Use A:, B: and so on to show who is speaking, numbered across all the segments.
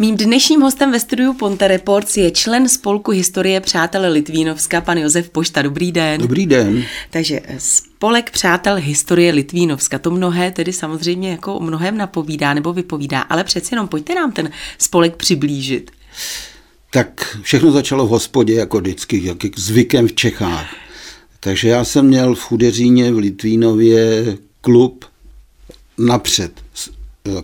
A: Mým dnešním hostem ve studiu Ponte Reports je člen spolku historie Přátel Litvínovska, pan Josef Pošta. Dobrý den.
B: Dobrý den.
A: Takže spolek Přátel historie Litvínovska, to mnohé tedy samozřejmě jako o mnohem napovídá nebo vypovídá, ale přeci jenom pojďte nám ten spolek přiblížit.
B: Tak všechno začalo v hospodě jako vždycky, jak zvykem v Čechách. Takže já jsem měl v Chudeříně v Litvínově klub napřed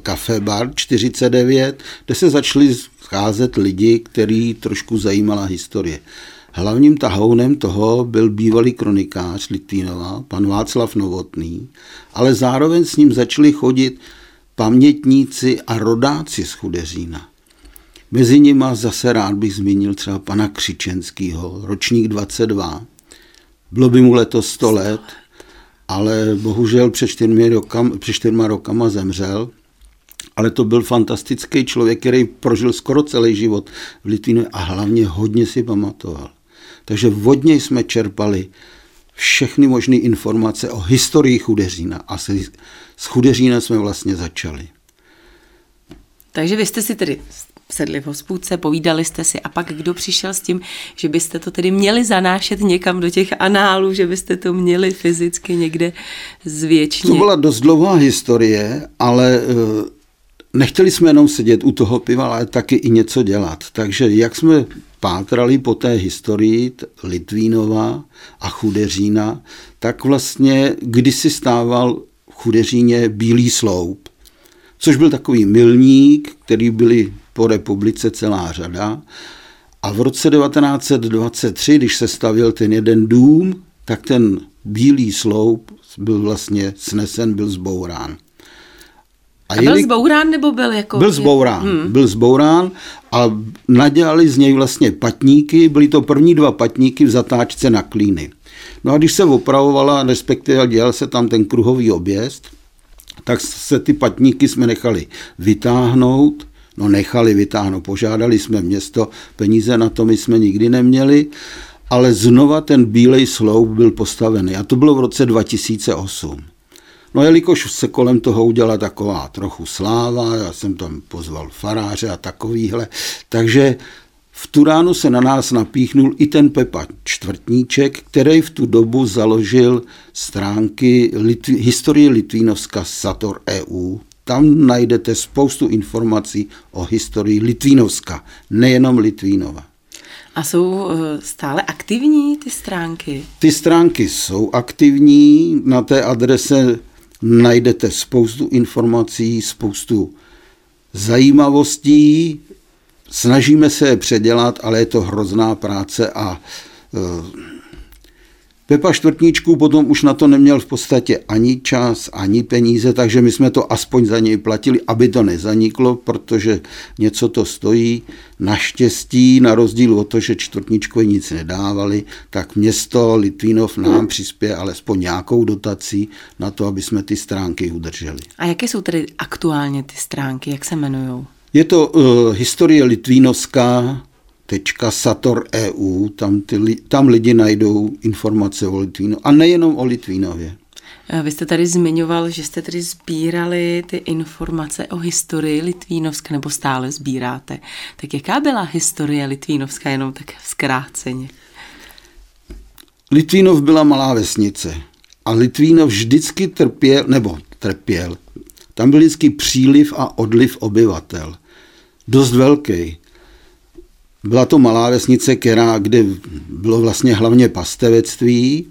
B: kafe bar 49, kde se začali scházet lidi, který trošku zajímala historie. Hlavním tahounem toho byl bývalý kronikář Litvínova, pan Václav Novotný, ale zároveň s ním začali chodit pamětníci a rodáci z Chudeřína. Mezi nimi zase rád bych zmínil třeba pana Křičenského, ročník 22. Bylo by mu letos 100 let, ale bohužel před čtyřmi rokama, před čtyřma rokama zemřel ale to byl fantastický člověk, který prožil skoro celý život v Litvínu a hlavně hodně si pamatoval. Takže vodně jsme čerpali všechny možné informace o historii Chudeřína a se, s Chudeřínem jsme vlastně začali.
A: Takže vy jste si tedy sedli v hospůdce, povídali jste si a pak kdo přišel s tím, že byste to tedy měli zanášet někam do těch análů, že byste to měli fyzicky někde zvětšnit?
B: To byla dost dlouhá historie, ale eh, nechtěli jsme jenom sedět u toho piva, ale taky i něco dělat. Takže jak jsme pátrali po té historii Litvínova a Chudeřína, tak vlastně kdysi stával v Chudeříně Bílý sloup, což byl takový milník, který byly po republice celá řada. A v roce 1923, když se stavil ten jeden dům, tak ten Bílý sloup byl vlastně snesen, byl zbourán.
A: A, a byl zbourán nebo byl jako...
B: Byl zbourán, hmm. byl zbourán a nadělali z něj vlastně patníky, byly to první dva patníky v zatáčce na klíny. No a když se opravovala, respektive dělal se tam ten kruhový objezd, tak se ty patníky jsme nechali vytáhnout, no nechali vytáhnout, požádali jsme město, peníze na to my jsme nikdy neměli, ale znova ten bílej sloup byl postavený a to bylo v roce 2008. No jelikož se kolem toho udělala taková trochu sláva, já jsem tam pozval faráře a takovýhle, takže v tu ránu se na nás napíchnul i ten Pepa Čtvrtníček, který v tu dobu založil stránky Litvi, historie Litvínovska Sator EU. Tam najdete spoustu informací o historii Litvínovska, nejenom Litvínova.
A: A jsou eh, stále aktivní ty stránky?
B: Ty stránky jsou aktivní, na té adrese najdete spoustu informací, spoustu zajímavostí. Snažíme se je předělat, ale je to hrozná práce a e, Pepa Čtvrtníčku potom už na to neměl v podstatě ani čas, ani peníze, takže my jsme to aspoň za něj platili, aby to nezaniklo, protože něco to stojí. Naštěstí, na rozdíl od toho, že Čtvrtníčkovi nic nedávali, tak město Litvínov nám přispěje alespoň nějakou dotací na to, aby jsme ty stránky udrželi.
A: A jaké jsou tedy aktuálně ty stránky, jak se jmenují?
B: Je to uh, historie Litvínovská, Sator.eu, tam, ty, tam lidi najdou informace o Litvínu a nejenom o Litvínově.
A: Vy jste tady zmiňoval, že jste tady sbírali ty informace o historii Litvínovska, nebo stále sbíráte. Tak jaká byla historie Litvínovska, jenom tak zkráceně?
B: Litvínov byla malá vesnice a Litvínov vždycky trpěl, nebo trpěl, tam byl vždycky příliv a odliv obyvatel. Dost velký. Byla to malá vesnice, která, kde bylo vlastně hlavně pastevectví,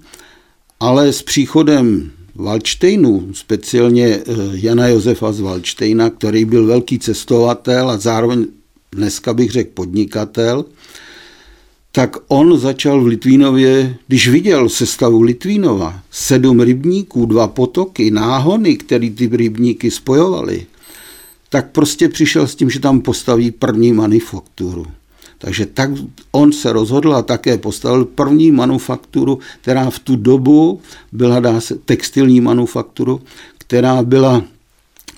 B: ale s příchodem Valčtejnu, speciálně eh, Jana Josefa z Valčtejna, který byl velký cestovatel a zároveň dneska bych řekl podnikatel, tak on začal v Litvínově, když viděl sestavu Litvínova, sedm rybníků, dva potoky, náhony, které ty rybníky spojovaly, tak prostě přišel s tím, že tam postaví první manufakturu. Takže tak on se rozhodl a také postavil první manufakturu, která v tu dobu byla, dá se, textilní manufakturu, která byla,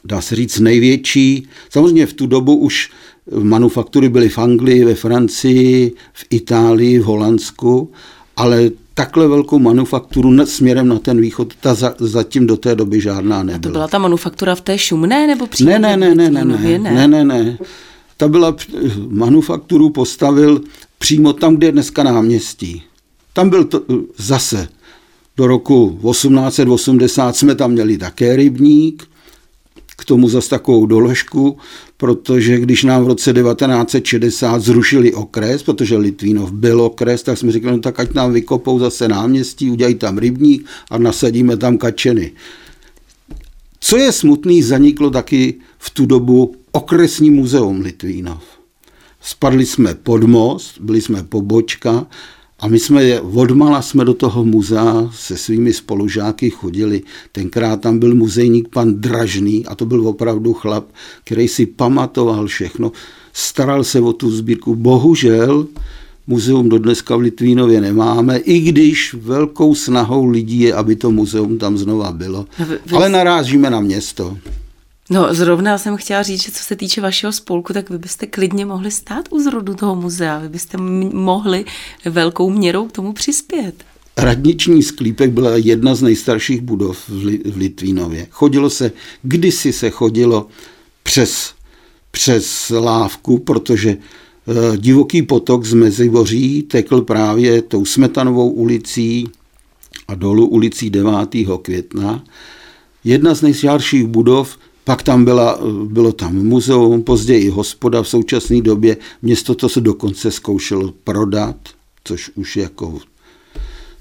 B: dá se říct, největší. Samozřejmě v tu dobu už manufaktury byly v Anglii, ve Francii, v Itálii, v Holandsku, ale takhle velkou manufakturu směrem na ten východ, ta za, zatím do té doby žádná nebyla. A
A: to byla ta manufaktura v té Šumné nebo přímo?
B: Ne, ne, ne, ne, ne, ne, ne, ne, ne. Ta byla, manufakturu postavil přímo tam, kde je dneska náměstí. Tam byl to, zase do roku 1880 jsme tam měli také rybník, k tomu zase takovou doložku, protože když nám v roce 1960 zrušili okres, protože Litvínov byl okres, tak jsme říkali, no tak ať nám vykopou zase náměstí, udělají tam rybník a nasadíme tam kačeny. Co je smutný, zaniklo taky v tu dobu okresní muzeum Litvínov. Spadli jsme pod most, byli jsme pobočka a my jsme je, odmala jsme do toho muzea se svými spolužáky chodili. Tenkrát tam byl muzejník pan Dražný a to byl opravdu chlap, který si pamatoval všechno, staral se o tu sbírku. Bohužel muzeum do dneska v Litvínově nemáme, i když velkou snahou lidí je, aby to muzeum tam znova bylo. No, vy, vy... Ale narážíme na město.
A: No, zrovna jsem chtěla říct, že co se týče vašeho spolku, tak vy byste klidně mohli stát u zrodu toho muzea, vy byste mohli velkou měrou k tomu přispět.
B: Radniční sklípek byla jedna z nejstarších budov v Litvínově. Chodilo se, kdysi se chodilo přes, přes lávku, protože eh, divoký potok z Mezivoří tekl právě tou Smetanovou ulicí a dolů ulicí 9. května. Jedna z nejstarších budov pak tam byla, bylo tam muzeum, později hospoda v současné době. Město to se dokonce zkoušelo prodat, což už jako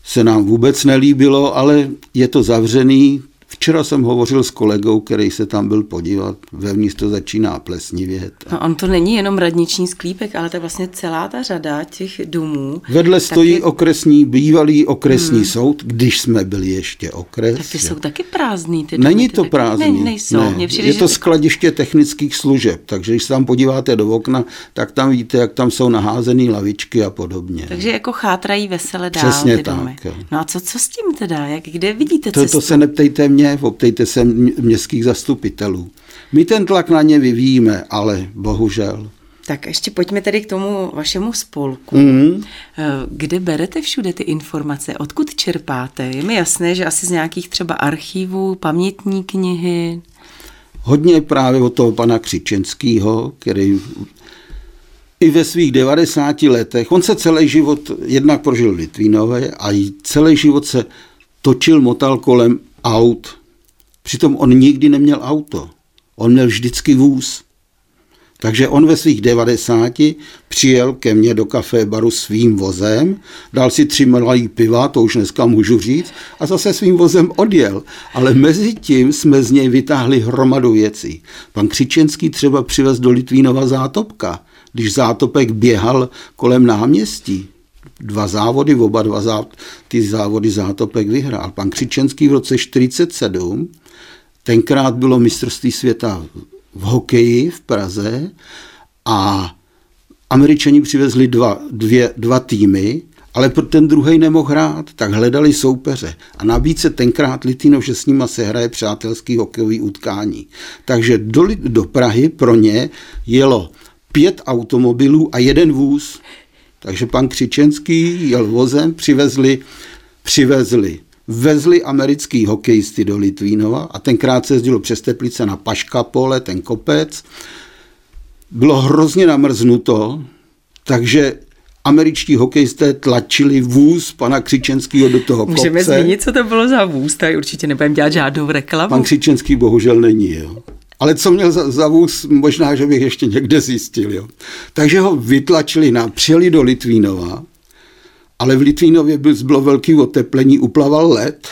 B: se nám vůbec nelíbilo, ale je to zavřený, Včera jsem hovořil s kolegou, který se tam byl podívat. Vevnitř to začíná plesnivět.
A: No, on to není jenom radniční sklípek, ale to je vlastně celá ta řada těch domů.
B: Vedle stojí okresní, bývalý okresní hmm. soud, když jsme byli ještě okres.
A: Tak ty jsou taky prázdný. Ty
B: domy, není to prázdný.
A: Ne, nejsou. Ne.
B: přijde, je to ty... skladiště technických služeb, takže když se tam podíváte do okna, tak tam víte, jak tam jsou naházené lavičky a podobně.
A: Takže jako chátrají vesele dál Přesně ty domy. Tak. No a co, co s tím teda? Jak, kde vidíte
B: to, cestu? To se neptejte mě, optejte se městských zastupitelů. My ten tlak na ně vyvíjíme, ale bohužel.
A: Tak ještě pojďme tedy k tomu vašemu spolku. Mm. Kde berete všude ty informace? Odkud čerpáte? Je mi jasné, že asi z nějakých třeba archívů, pamětní knihy.
B: Hodně právě od toho pana Křičenského, který i ve svých 90 letech, on se celý život jednak prožil v Litvínové a i celý život se točil, motal kolem aut. Přitom on nikdy neměl auto. On měl vždycky vůz. Takže on ve svých 90 přijel ke mně do kafé baru svým vozem, dal si tři malý piva, to už dneska můžu říct, a zase svým vozem odjel. Ale mezi tím jsme z něj vytáhli hromadu věcí. Pan Křičenský třeba přivez do Litvínova zátopka, když zátopek běhal kolem náměstí dva závody, oba dva zá, ty závody zátopek vyhrál. Pan Křičenský v roce 47, tenkrát bylo mistrovství světa v hokeji v Praze a američani přivezli dva, dvě, dva týmy, ale ten druhý nemohl hrát, tak hledali soupeře. A navíc se tenkrát Litvinov, že s nima se hraje přátelský hokejový utkání. Takže do, do Prahy pro ně jelo pět automobilů a jeden vůz. Takže pan Křičenský jel vozem, přivezli, přivezli vezli americký hokejisty do Litvínova a tenkrát se jezdilo přes Teplice na Paška pole, ten kopec. Bylo hrozně namrznuto, takže američtí hokejisté tlačili vůz pana Křičenského do toho kopce.
A: Můžeme zmínit, co to bylo za vůz, tak určitě nebudeme dělat žádnou reklamu.
B: Pan Křičenský bohužel není, jo. Ale co měl za, za vůz, možná, že bych ještě někde zjistil. Jo. Takže ho vytlačili na, přijeli do Litvínova, ale v Litvínově bylo velký oteplení, uplaval led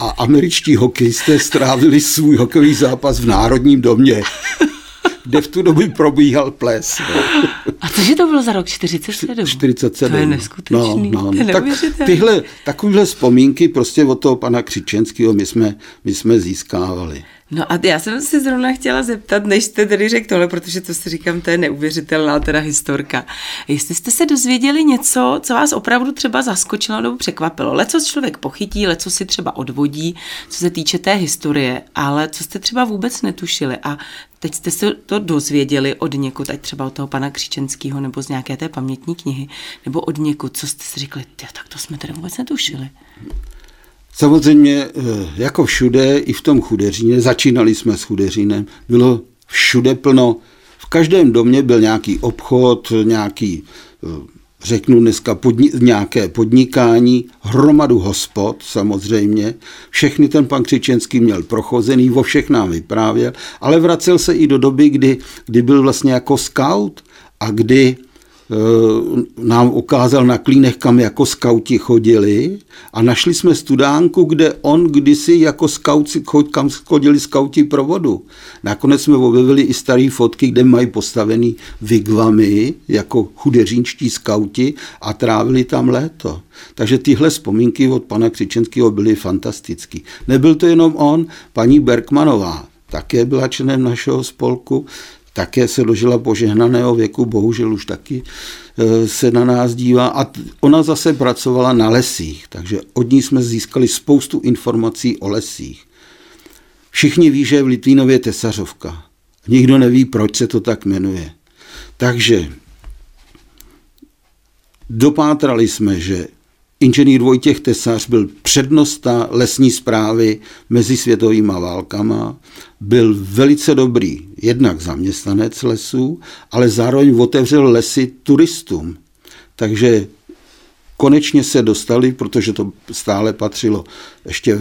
B: a američtí hokejisté strávili svůj hokejový zápas v Národním domě kde v tu dobu probíhal ples. No.
A: A cože to bylo za rok 47?
B: 47.
A: To je neskutečný. No, no. To je
B: tak tyhle, takovýhle vzpomínky prostě od toho pana Křičenského my jsme, my jsme získávali.
A: No a já jsem si zrovna chtěla zeptat, než jste tedy řekl tohle, protože to si říkám, to je neuvěřitelná teda historka. Jestli jste se dozvěděli něco, co vás opravdu třeba zaskočilo nebo překvapilo. Leco člověk pochytí, leco si třeba odvodí, co se týče té historie, ale co jste třeba vůbec netušili a teď jste se to dozvěděli od někud, ať třeba od toho pana Křičenského nebo z nějaké té pamětní knihy, nebo od někud, co jste si řekli, tak to jsme teda vůbec netušili.
B: Samozřejmě, eh, jako všude, i v tom chudeříně, začínali jsme s chudeřínem, bylo všude plno, v každém domě byl nějaký obchod, nějaký eh, řeknu dneska podni- nějaké podnikání, hromadu hospod samozřejmě, všechny ten pan Křičenský měl prochozený, vo všech nám vyprávěl, ale vracel se i do doby, kdy, kdy byl vlastně jako scout a kdy nám ukázal na klínech, kam jako skauti chodili a našli jsme studánku, kde on kdysi jako skauti, kam chodili skauti pro vodu. Nakonec jsme objevili i staré fotky, kde mají postavený vigvamy jako chudeřínští skauti a trávili tam léto. Takže tyhle vzpomínky od pana Křičenského byly fantastické. Nebyl to jenom on, paní Bergmanová, také byla členem našeho spolku, také se dožila požehnaného věku, bohužel už taky e, se na nás dívá. A ona zase pracovala na lesích, takže od ní jsme získali spoustu informací o lesích. Všichni ví, že je v Litvínově tesařovka. Nikdo neví, proč se to tak jmenuje. Takže dopátrali jsme, že Inženýr Vojtěch Tesař byl přednosta lesní zprávy mezi světovými válkama, byl velice dobrý jednak zaměstnanec lesů, ale zároveň otevřel lesy turistům. Takže konečně se dostali, protože to stále patřilo ještě eh,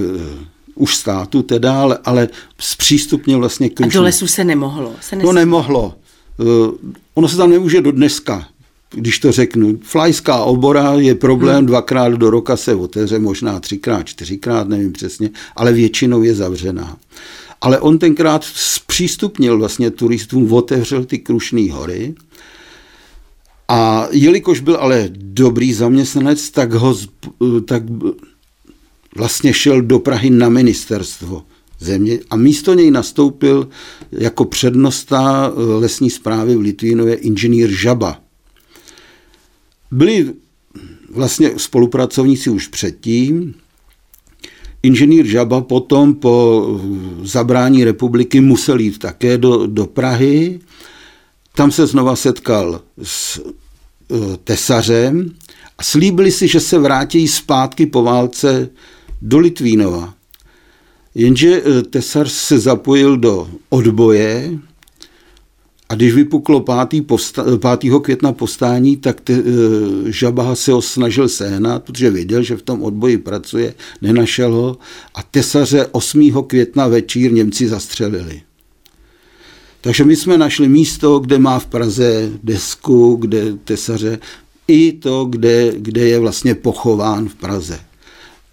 B: už státu teda, ale, ale zpřístupnil vlastně
A: krušný. A do lesů se nemohlo? Se
B: no nemohlo. Uh, ono se tam nemůže do dneska když to řeknu, flajská obora je problém, hmm. dvakrát do roka se otevře, možná třikrát, čtyřikrát, nevím přesně, ale většinou je zavřená. Ale on tenkrát zpřístupnil vlastně turistům, otevřel ty Krušné hory a jelikož byl ale dobrý zaměstnanec, tak ho tak vlastně šel do Prahy na ministerstvo země a místo něj nastoupil jako přednosta lesní zprávy v Litvínově inženýr Žaba. Byli vlastně spolupracovníci už předtím. Inženýr Žaba potom po zabrání republiky musel jít také do, do Prahy. Tam se znova setkal s uh, tesařem a slíbili si, že se vrátí zpátky po válce do Litvínova. Jenže uh, tesař se zapojil do odboje, a když vypuklo 5. Povsta, 5. května povstání, tak te, e, Žabaha se ho snažil sehnat, protože věděl, že v tom odboji pracuje, nenašel ho a tesaře 8. května večír Němci zastřelili. Takže my jsme našli místo, kde má v Praze desku, kde tesaře, i to, kde, kde je vlastně pochován v Praze.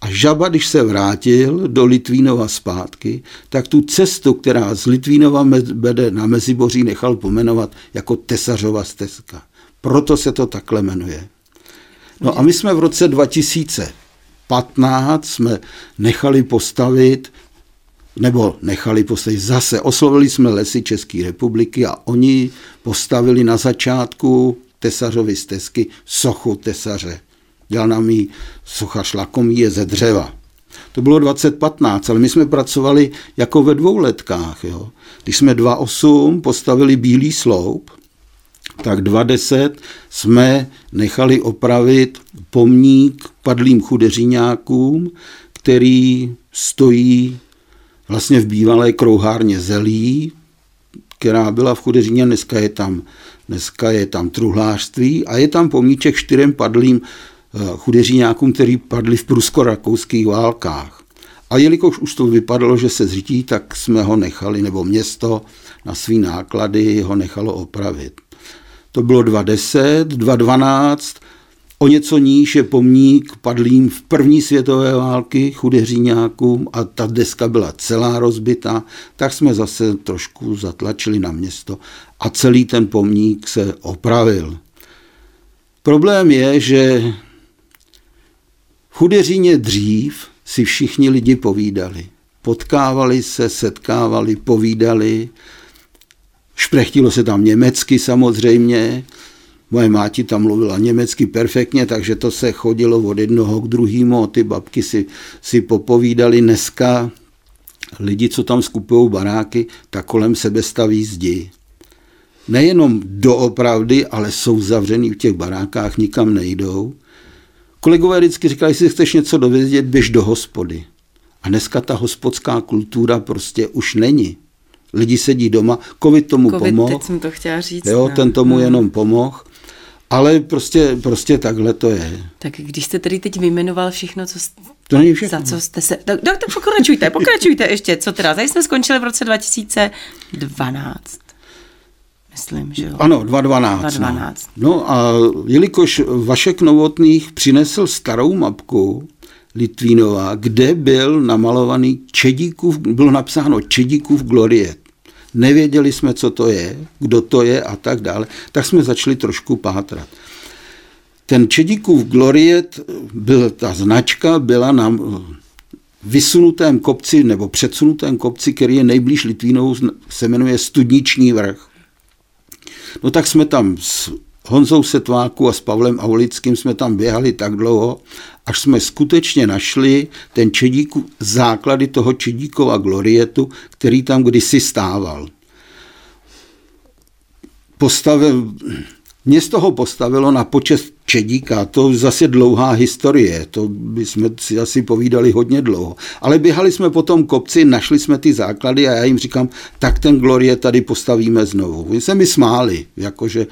B: A Žaba, když se vrátil do Litvínova zpátky, tak tu cestu, která z Litvínova vede na Meziboří, nechal pomenovat jako Tesařova stezka. Proto se to takhle jmenuje. No a my jsme v roce 2015 jsme nechali postavit nebo nechali postavit zase. Oslovili jsme lesy České republiky a oni postavili na začátku Tesařovy stezky sochu Tesaře dělal nám ji sochař Lakomí ze dřeva. To bylo 2015, ale my jsme pracovali jako ve dvou letkách. Jo. Když jsme 2.8 postavili Bílý sloup, tak 2.10 jsme nechali opravit pomník padlým chudeřiňákům, který stojí vlastně v bývalé krouhárně zelí, která byla v Chudeřině, dneska je tam, dneska je tam truhlářství a je tam pomníček čtyřem padlým chudeříňákům, který padli v prusko-rakouských válkách. A jelikož už to vypadalo, že se zřítí, tak jsme ho nechali, nebo město na svý náklady ho nechalo opravit. To bylo 2.10, 2.12, o něco níž je pomník padlým v první světové války chudeříňákům a ta deska byla celá rozbitá, tak jsme zase trošku zatlačili na město a celý ten pomník se opravil. Problém je, že Chudeříně dřív si všichni lidi povídali. Potkávali se, setkávali, povídali. Šprechtilo se tam německy samozřejmě. Moje máti tam mluvila německy perfektně, takže to se chodilo od jednoho k druhému. Ty babky si, si popovídali dneska. Lidi, co tam skupují baráky, tak kolem sebe staví zdi. Nejenom doopravdy, ale jsou zavřený v těch barákách, nikam nejdou. Kolegové vždycky říkali, jestli chceš něco dovědět, běž do hospody. A dneska ta hospodská kultura prostě už není. Lidi sedí doma, covid tomu
A: Covid,
B: pomohl.
A: teď jsem to chtěla říct.
B: Jo,
A: no.
B: ten tomu
A: Hmm.
B: jenom pomohl. Ale prostě, prostě takhle to je.
A: Tak když jste tedy teď vyjmenoval všechno, co jste,
B: To není všechno.
A: za co jste se... Tak, tak, tak pokračujte, pokračujte ještě. Co teda? Tady jsme skončili v roce 2012. Myslím, že jo.
B: Ano, 2.12.
A: 2.12.
B: No. no a jelikož Vašek Novotných přinesl starou mapku Litvínova, kde byl namalovaný Čedíkův, bylo napsáno Čedíkův Gloriet. Nevěděli jsme, co to je, kdo to je a tak dále, tak jsme začali trošku pátrat. Ten Čedíkův Gloriet, byl, ta značka byla na vysunutém kopci nebo předsunutém kopci, který je nejblíž Litvínou, se jmenuje Studniční vrch. No tak jsme tam s Honzou Setváku a s Pavlem Aulickým jsme tam běhali tak dlouho, až jsme skutečně našli ten Čedíku, základy toho Čedíkova glorietu, který tam kdysi stával. Postavil, Město ho postavilo na počest Čedíka, to zase dlouhá historie, to bychom si asi povídali hodně dlouho. Ale běhali jsme po tom kopci, našli jsme ty základy a já jim říkám, tak ten Glorie tady postavíme znovu. Oni se mi smáli, jakože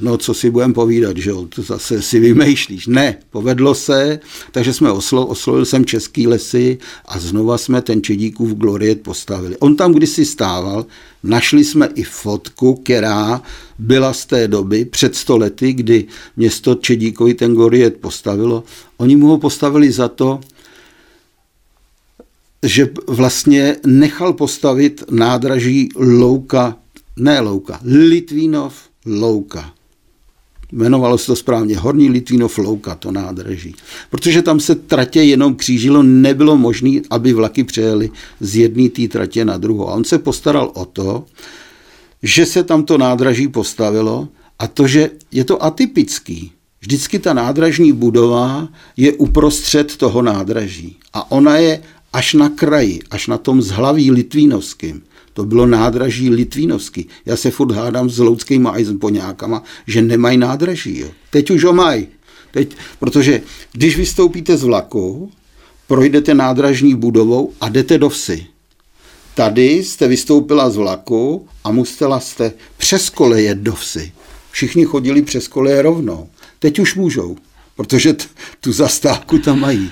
B: no co si budeme povídat, že jo, to zase si vymýšlíš. Ne, povedlo se, takže jsme oslo, oslovil jsem Český lesy a znova jsme ten Čedíkův gloriet postavili. On tam kdysi stával, našli jsme i fotku, která byla z té doby, před sto lety, kdy město Čedíkovi ten gloriet postavilo. Oni mu ho postavili za to, že vlastně nechal postavit nádraží Louka, ne Louka, Litvínov Louka. Jmenovalo se to správně Horní Litvínov Louka, to nádraží. Protože tam se tratě jenom křížilo, nebylo možné, aby vlaky přejeli z jedné té tratě na druhou. A on se postaral o to, že se tam to nádraží postavilo a to, že je to atypický. Vždycky ta nádražní budova je uprostřed toho nádraží a ona je až na kraji, až na tom zhlaví litvínovským. To bylo nádraží Litvínovský. Já se furt hádám s loudskýma ajzmpoňákama, že nemají nádraží. Jo. Teď už ho mají. Teď, protože když vystoupíte z vlaku, projdete nádražní budovou a jdete do vsi. Tady jste vystoupila z vlaku a musela jste přes koleje do vsi. Všichni chodili přes koleje rovnou. Teď už můžou, protože t- tu zastávku tam mají.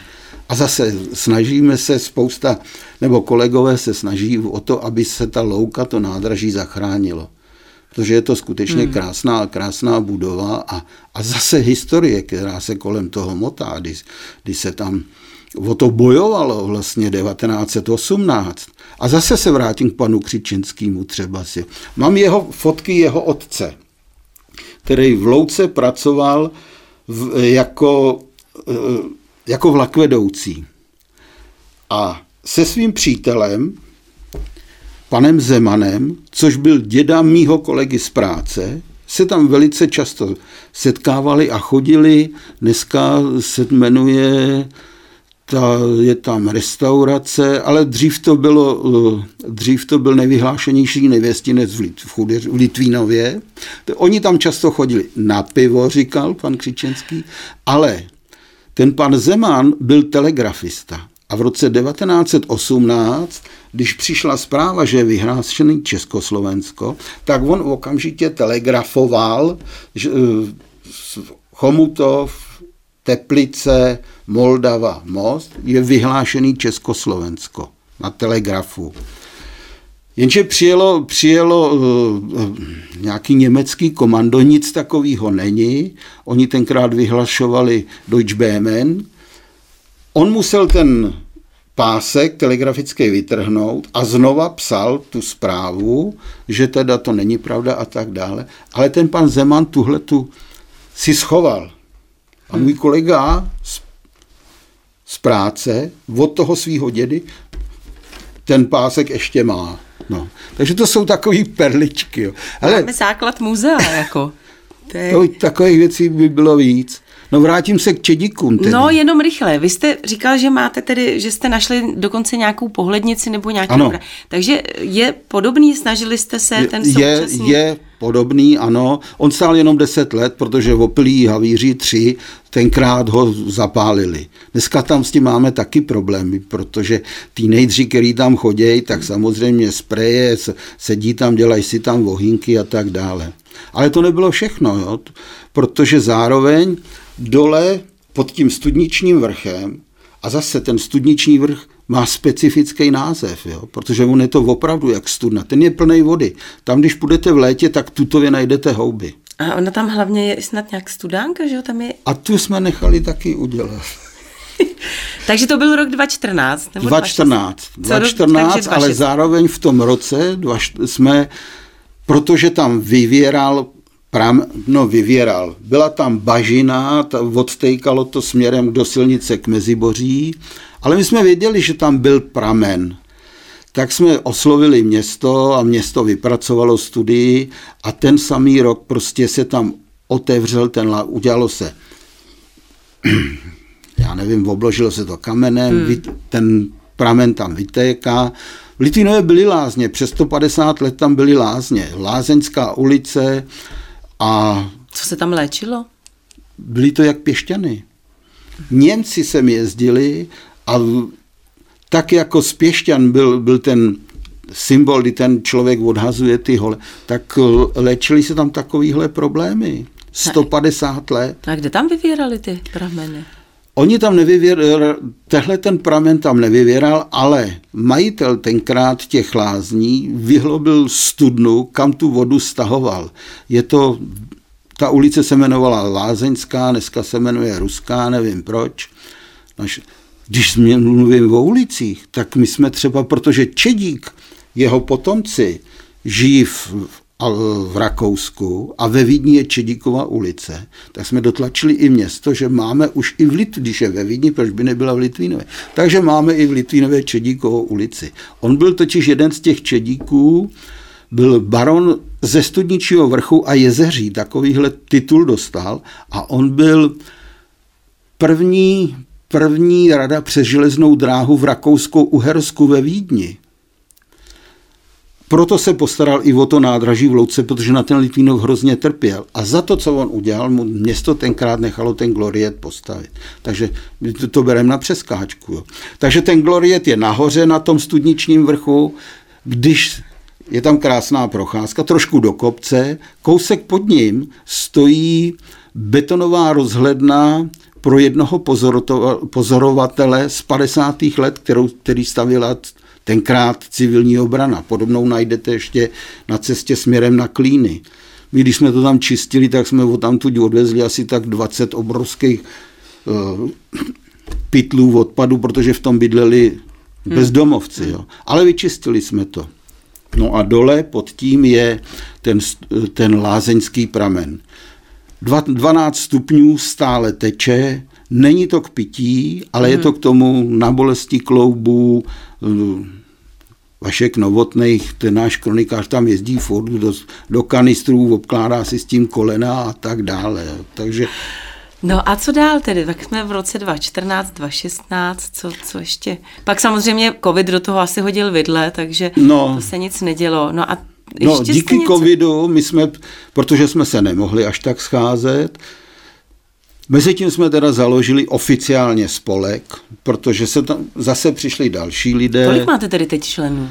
B: A zase snažíme se spousta, nebo kolegové se snaží o to, aby se ta louka, to nádraží zachránilo. Protože je to skutečně hmm. krásná, krásná budova a, a zase historie, která se kolem toho motá, kdy, kdy se tam o to bojovalo vlastně 1918. A zase se vrátím k panu Křičenskému třeba si. Mám jeho fotky jeho otce, který v Louce pracoval v, jako jako vlakvedoucí. A se svým přítelem, panem Zemanem, což byl děda mýho kolegy z práce, se tam velice často setkávali a chodili. Dneska se jmenuje, ta, je tam restaurace, ale dřív to, bylo, dřív to byl nejvyhlášenější nevěstinec v, Lit, v, Chudeř, v Litvínově. Oni tam často chodili na pivo, říkal pan Křičenský, ale ten pan Zeman byl telegrafista a v roce 1918, když přišla zpráva, že je vyhlášený Československo, tak on okamžitě telegrafoval že, Chomutov, Teplice, Moldava, Most je vyhlášený Československo na telegrafu. Jenže přijelo, přijelo uh, nějaký německý komando, nic takového není. Oni tenkrát vyhlašovali Deutsche Böhmen. On musel ten pásek telegrafický vytrhnout a znova psal tu zprávu, že teda to není pravda a tak dále. Ale ten pan Zeman tuhle tu si schoval. A můj kolega z, z práce od toho svého dědy ten pásek ještě má. No. Takže to jsou takové perličky. Jo.
A: Ale Máme základ muzea, jako.
B: To takových věcí by bylo víc. No vrátím se k čedíkům. Tedy.
A: No jenom rychle. Vy jste říkal, že máte tedy, že jste našli dokonce nějakou pohlednici nebo nějaký...
B: Ano.
A: Takže je podobný, snažili jste se
B: je,
A: ten
B: současný...
A: Je,
B: je podobný, ano. On stál jenom 10 let, protože v opilí havíři 3 tenkrát ho zapálili. Dneska tam s tím máme taky problémy, protože nejdři, který tam chodí, tak samozřejmě spreje, sedí tam, dělají si tam vohínky a tak dále. Ale to nebylo všechno, jo? protože zároveň dole pod tím studničním vrchem a zase ten studniční vrch má specifický název, jo? protože on je to opravdu jak studna. Ten je plný vody. Tam, když půjdete v létě, tak tutově najdete houby.
A: A ona tam hlavně je snad nějak studánka, že jo? Tam je...
B: A tu jsme nechali taky udělat.
A: takže to byl rok 2014?
B: Nebo 2014, 2014 ale zároveň v tom roce dva, jsme, protože tam vyvěral pram, no vyvěral. Byla tam bažina, ta, odstejkalo to směrem do silnice k Meziboří, ale my jsme věděli, že tam byl pramen. Tak jsme oslovili město a město vypracovalo studii a ten samý rok prostě se tam otevřel ten, udělalo se, já nevím, obložilo se to kamenem, hmm. ten pramen tam vytéká. V Litvínově byly lázně, přes 150 let tam byly lázně. Lázeňská ulice, a
A: Co se tam léčilo?
B: Byly to jak pěšťany. Němci sem jezdili a tak jako z pěšťan byl, byl ten symbol, kdy ten člověk odhazuje ty hole, tak léčili se tam takovýhle problémy. 150 let.
A: A kde tam vyvírali ty prameny?
B: Oni tam nevyvěrali, tehle ten pramen tam nevyvěral, ale majitel tenkrát těch lázní vyhlobil studnu, kam tu vodu stahoval. Je to, ta ulice se jmenovala Lázeňská, dneska se jmenuje Ruská, nevím proč. Když mluvím o ulicích, tak my jsme třeba, protože Čedík, jeho potomci, žijí v, v Rakousku a ve Vídni je Čedíkova ulice, tak jsme dotlačili i město, že máme už i v Litvínově, když je ve Vídni, proč by nebyla v Litvínově. Takže máme i v Litvínově Čedíkovou ulici. On byl totiž jeden z těch Čedíků, byl baron ze Studničího vrchu a Jezeří, takovýhle titul dostal a on byl první, první rada přes železnou dráhu v Rakouskou Uhersku ve Vídni. Proto se postaral i o to nádraží v Louce, protože na ten Litvínov hrozně trpěl. A za to, co on udělal, mu město tenkrát nechalo ten Gloriet postavit. Takže to, to bereme na přeskáčku. Jo. Takže ten Gloriet je nahoře na tom studničním vrchu, když je tam krásná procházka, trošku do kopce, kousek pod ním stojí betonová rozhledna pro jednoho pozorovatele z 50. let, kterou, který stavila tenkrát civilní obrana. Podobnou najdete ještě na cestě směrem na Klíny. My, když jsme to tam čistili, tak jsme ho tam tuď odvezli asi tak 20 obrovských uh, pytlů odpadu, protože v tom bydleli hmm. bezdomovci. Jo. Ale vyčistili jsme to. No a dole pod tím je ten, ten lázeňský pramen. 12 stupňů stále teče, není to k pití, ale hmm. je to k tomu na bolesti kloubů, Vašek Novotných, ten náš kronikář tam jezdí furt do, do kanistrů, obkládá si s tím kolena a tak dále. Takže
A: No a co dál tedy? Tak jsme v roce 2014, 2016, co, co ještě? Pak samozřejmě covid do toho asi hodil vidle, takže no, to se nic nedělo. No a
B: No, díky něco... covidu, my jsme, protože jsme se nemohli až tak scházet, Mezitím jsme teda založili oficiálně spolek, protože se tam zase přišli další lidé.
A: Kolik máte tedy teď členů?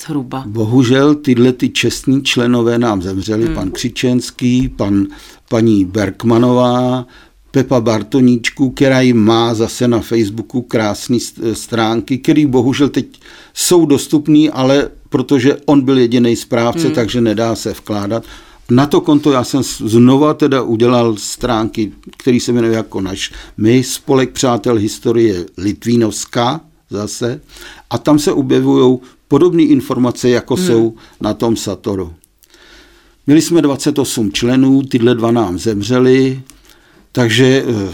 A: Zhruba.
B: Bohužel tyhle ty čestní členové nám zemřeli, hmm. pan Křičenský, pan, paní Berkmanová, Pepa Bartoníčku, která jim má zase na Facebooku krásné stránky, které bohužel teď jsou dostupné, ale protože on byl jediný správce, hmm. takže nedá se vkládat. Na to konto já jsem znova teda udělal stránky, které se jmenují jako naš my, Spolek přátel historie Litvínovská zase, a tam se objevují podobné informace, jako hmm. jsou na tom Satoru. Měli jsme 28 členů, tyhle dva nám zemřeli, takže eh,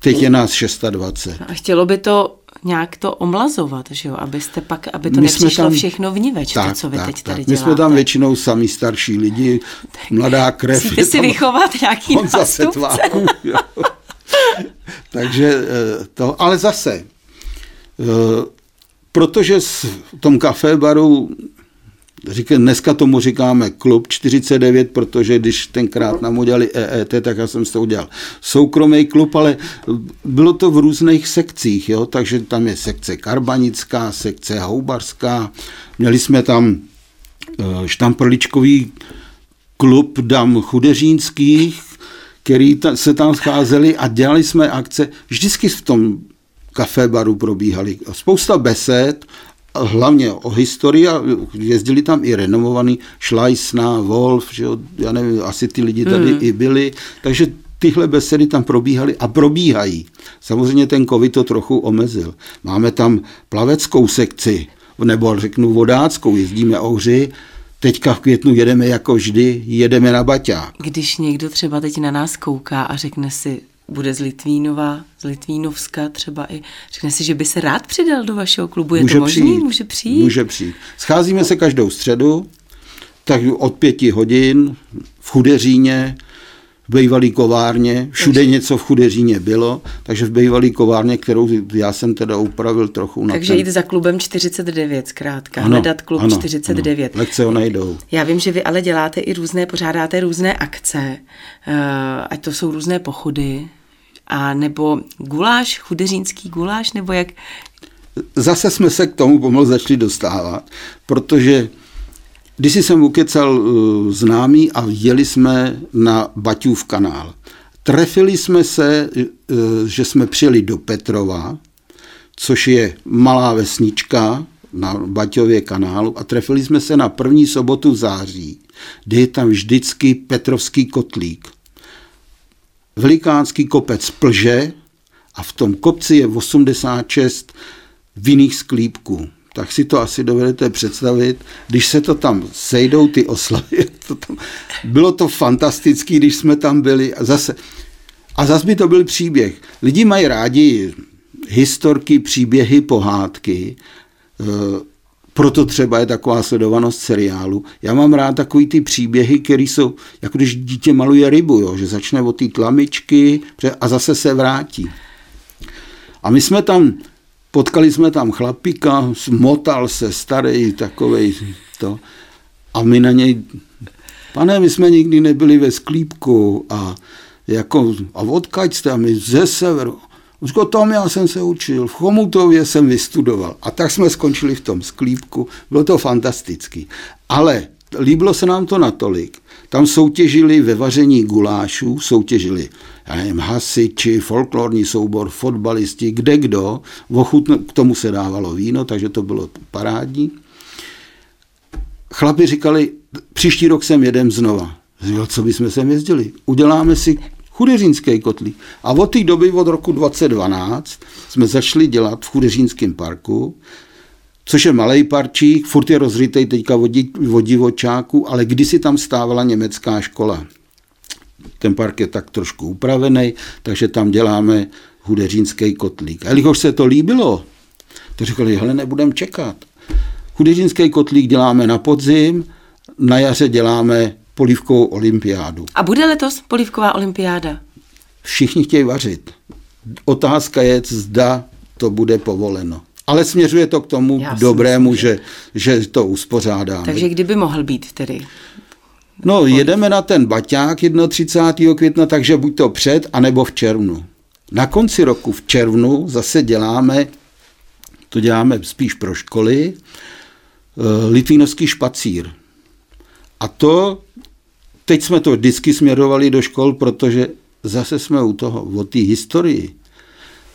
B: teď je nás 26.
A: A chtělo by to nějak to omlazovat, že jo, abyste pak, aby to My nepřišlo tam, všechno vniveč, tak, to, co vy tak, teď tady tak.
B: My jsme tam většinou sami starší lidi, mladá krev.
A: Musíte si tam, vychovat nějaký nástupce.
B: Takže eh, to, ale zase, eh, protože v tom kafé baru Říká, dneska tomu říkáme klub 49, protože když tenkrát nám udělali EET, tak já jsem z toho udělal. Soukromý klub, ale bylo to v různých sekcích, jo? takže tam je sekce karbanická, sekce houbarská, měli jsme tam eh, štamprličkový klub dam chudeřínských, který ta, se tam scházeli a dělali jsme akce, vždycky v tom kafe baru probíhaly spousta besed hlavně o historii a jezdili tam i renomovaný Schleissner, Wolf, že jo, já nevím, asi ty lidi tady hmm. i byli, takže tyhle besedy tam probíhaly a probíhají. Samozřejmě ten covid to trochu omezil. Máme tam plaveckou sekci, nebo řeknu vodáckou, jezdíme ohři, Teďka v květnu jedeme jako vždy, jedeme na Baťák.
A: Když někdo třeba teď na nás kouká a řekne si, bude z Litvínova, z Litvínovska třeba i, řekne si, že by se rád přidal do vašeho klubu. Je může to možný? Přijít. Může přijít?
B: Může přijít. Scházíme se každou středu, tak od pěti hodin v Chudeříně, v bývalý kovárně, všude takže, něco v Chudeříně bylo, takže v bývalý kovárně, kterou já jsem teda upravil trochu na
A: Takže ten... jít za klubem 49 zkrátka, ano, hledat klub ano, 49.
B: Ano, lekce ho najdou.
A: Já vím, že vy ale děláte i různé, pořádáte různé akce, uh, ať to jsou různé pochody, a nebo guláš, chudeřínský guláš, nebo jak?
B: Zase jsme se k tomu pomalu začali dostávat, protože když jsem ukecal uh, známý a jeli jsme na Baťův kanál. Trefili jsme se, uh, že jsme přijeli do Petrova, což je malá vesnička na Baťově kanálu a trefili jsme se na první sobotu v září, kde je tam vždycky Petrovský kotlík velikánský kopec plže a v tom kopci je 86 vinných sklípků. Tak si to asi dovedete představit, když se to tam sejdou ty oslavy. To tam, bylo to fantastické, když jsme tam byli a zase. A zase by to byl příběh. Lidi mají rádi historky, příběhy, pohádky. Proto třeba je taková sledovanost seriálu. Já mám rád takový ty příběhy, které jsou, jako když dítě maluje rybu, jo, že začne od té tlamičky a zase se vrátí. A my jsme tam, potkali jsme tam chlapíka, motal se, starý takovej to. A my na něj, pane, my jsme nikdy nebyli ve sklípku a jako, a odkaď jste? A my ze severu. Říkal, tam já jsem se učil, v Chomutově jsem vystudoval. A tak jsme skončili v tom sklípku. Bylo to fantastický. Ale líbilo se nám to natolik. Tam soutěžili ve vaření gulášů, soutěžili já nevím, hasiči, folklorní soubor, fotbalisti, kde kdo. Ochutno, k tomu se dávalo víno, takže to bylo parádní. Chlapi říkali, příští rok sem jedem znova. Říkal, co bychom sem jezdili? Uděláme si Chudeřínský kotlík. A od té doby, od roku 2012, jsme začali dělat v Chudeřínském parku, což je malý parčík, furt je rozřitej teďka od divočáku, ale kdysi tam stávala německá škola. Ten park je tak trošku upravený, takže tam děláme hudeřínský kotlík. A jelikož se to líbilo, to říkali, hele, nebudem čekat. Hudeřínský kotlík děláme na podzim, na jaře děláme polívkovou olympiádu.
A: A bude letos polívková olympiáda?
B: Všichni chtějí vařit. Otázka je, zda to bude povoleno. Ale směřuje to k tomu Já dobrému, že, že to uspořádáme.
A: Takže kdyby mohl být tedy?
B: No, jedeme na ten baťák 31. května, takže buď to před, anebo v červnu. Na konci roku v červnu zase děláme, to děláme spíš pro školy, eh, litvínovský špacír. A to teď jsme to vždycky směrovali do škol, protože zase jsme u toho, o té historii.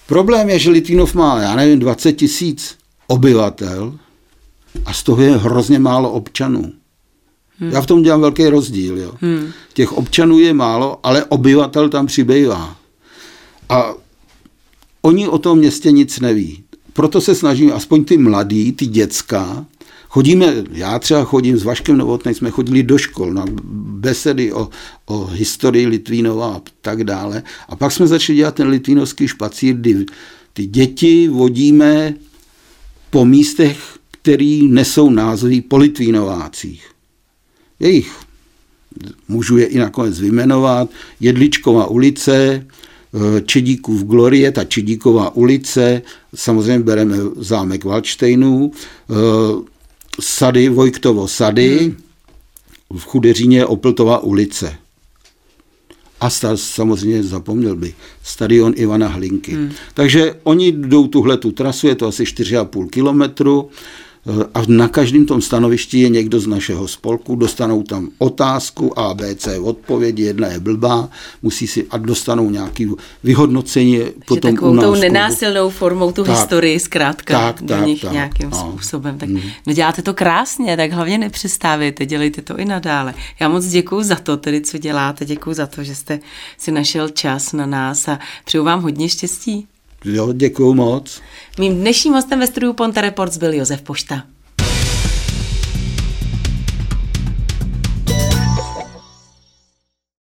B: Problém je, že Litvinov má, já nevím, 20 tisíc obyvatel a z toho je hrozně málo občanů. Hmm. Já v tom dělám velký rozdíl. Jo. Hmm. Těch občanů je málo, ale obyvatel tam přibývá. A oni o tom městě nic neví. Proto se snažím, aspoň ty mladí, ty děcka, Chodíme, já třeba chodím s Vaškem Novotnej, jsme chodili do škol na besedy o, o historii Litvínova a tak dále. A pak jsme začali dělat ten litvínovský špacír, kdy ty děti vodíme po místech, který nesou názvy po Litvínovácích. Jejich můžu je i nakonec vyjmenovat. Jedličková ulice, eh, Čedíkův Glorie, ta Čedíková ulice, samozřejmě bereme zámek Valčtejnů, eh, sady, Vojktovo sady, hmm. v Chudeříně Opltová ulice. A sta, samozřejmě zapomněl by, stadion Ivana Hlinky. Hmm. Takže oni jdou tuhle tu trasu, je to asi 4,5 kilometru, a na každém tom stanovišti je někdo z našeho spolku, dostanou tam otázku A, B, C, odpověď, jedna je blbá, musí si a dostanou nějaký vyhodnocení.
A: Potom takovou tou nenásilnou formou tu tak, historii zkrátka tak, do tak, nich tak, nějakým no. způsobem. Tak, hmm. No děláte to krásně, tak hlavně nepřestávejte, dělejte to i nadále. Já moc děkuji za to, tedy co děláte, děkuji za to, že jste si našel čas na nás a přeju vám hodně štěstí.
B: Jo, děkuji moc.
A: Mým dnešním hostem ve studiu Ponte Reports byl Josef Pošta.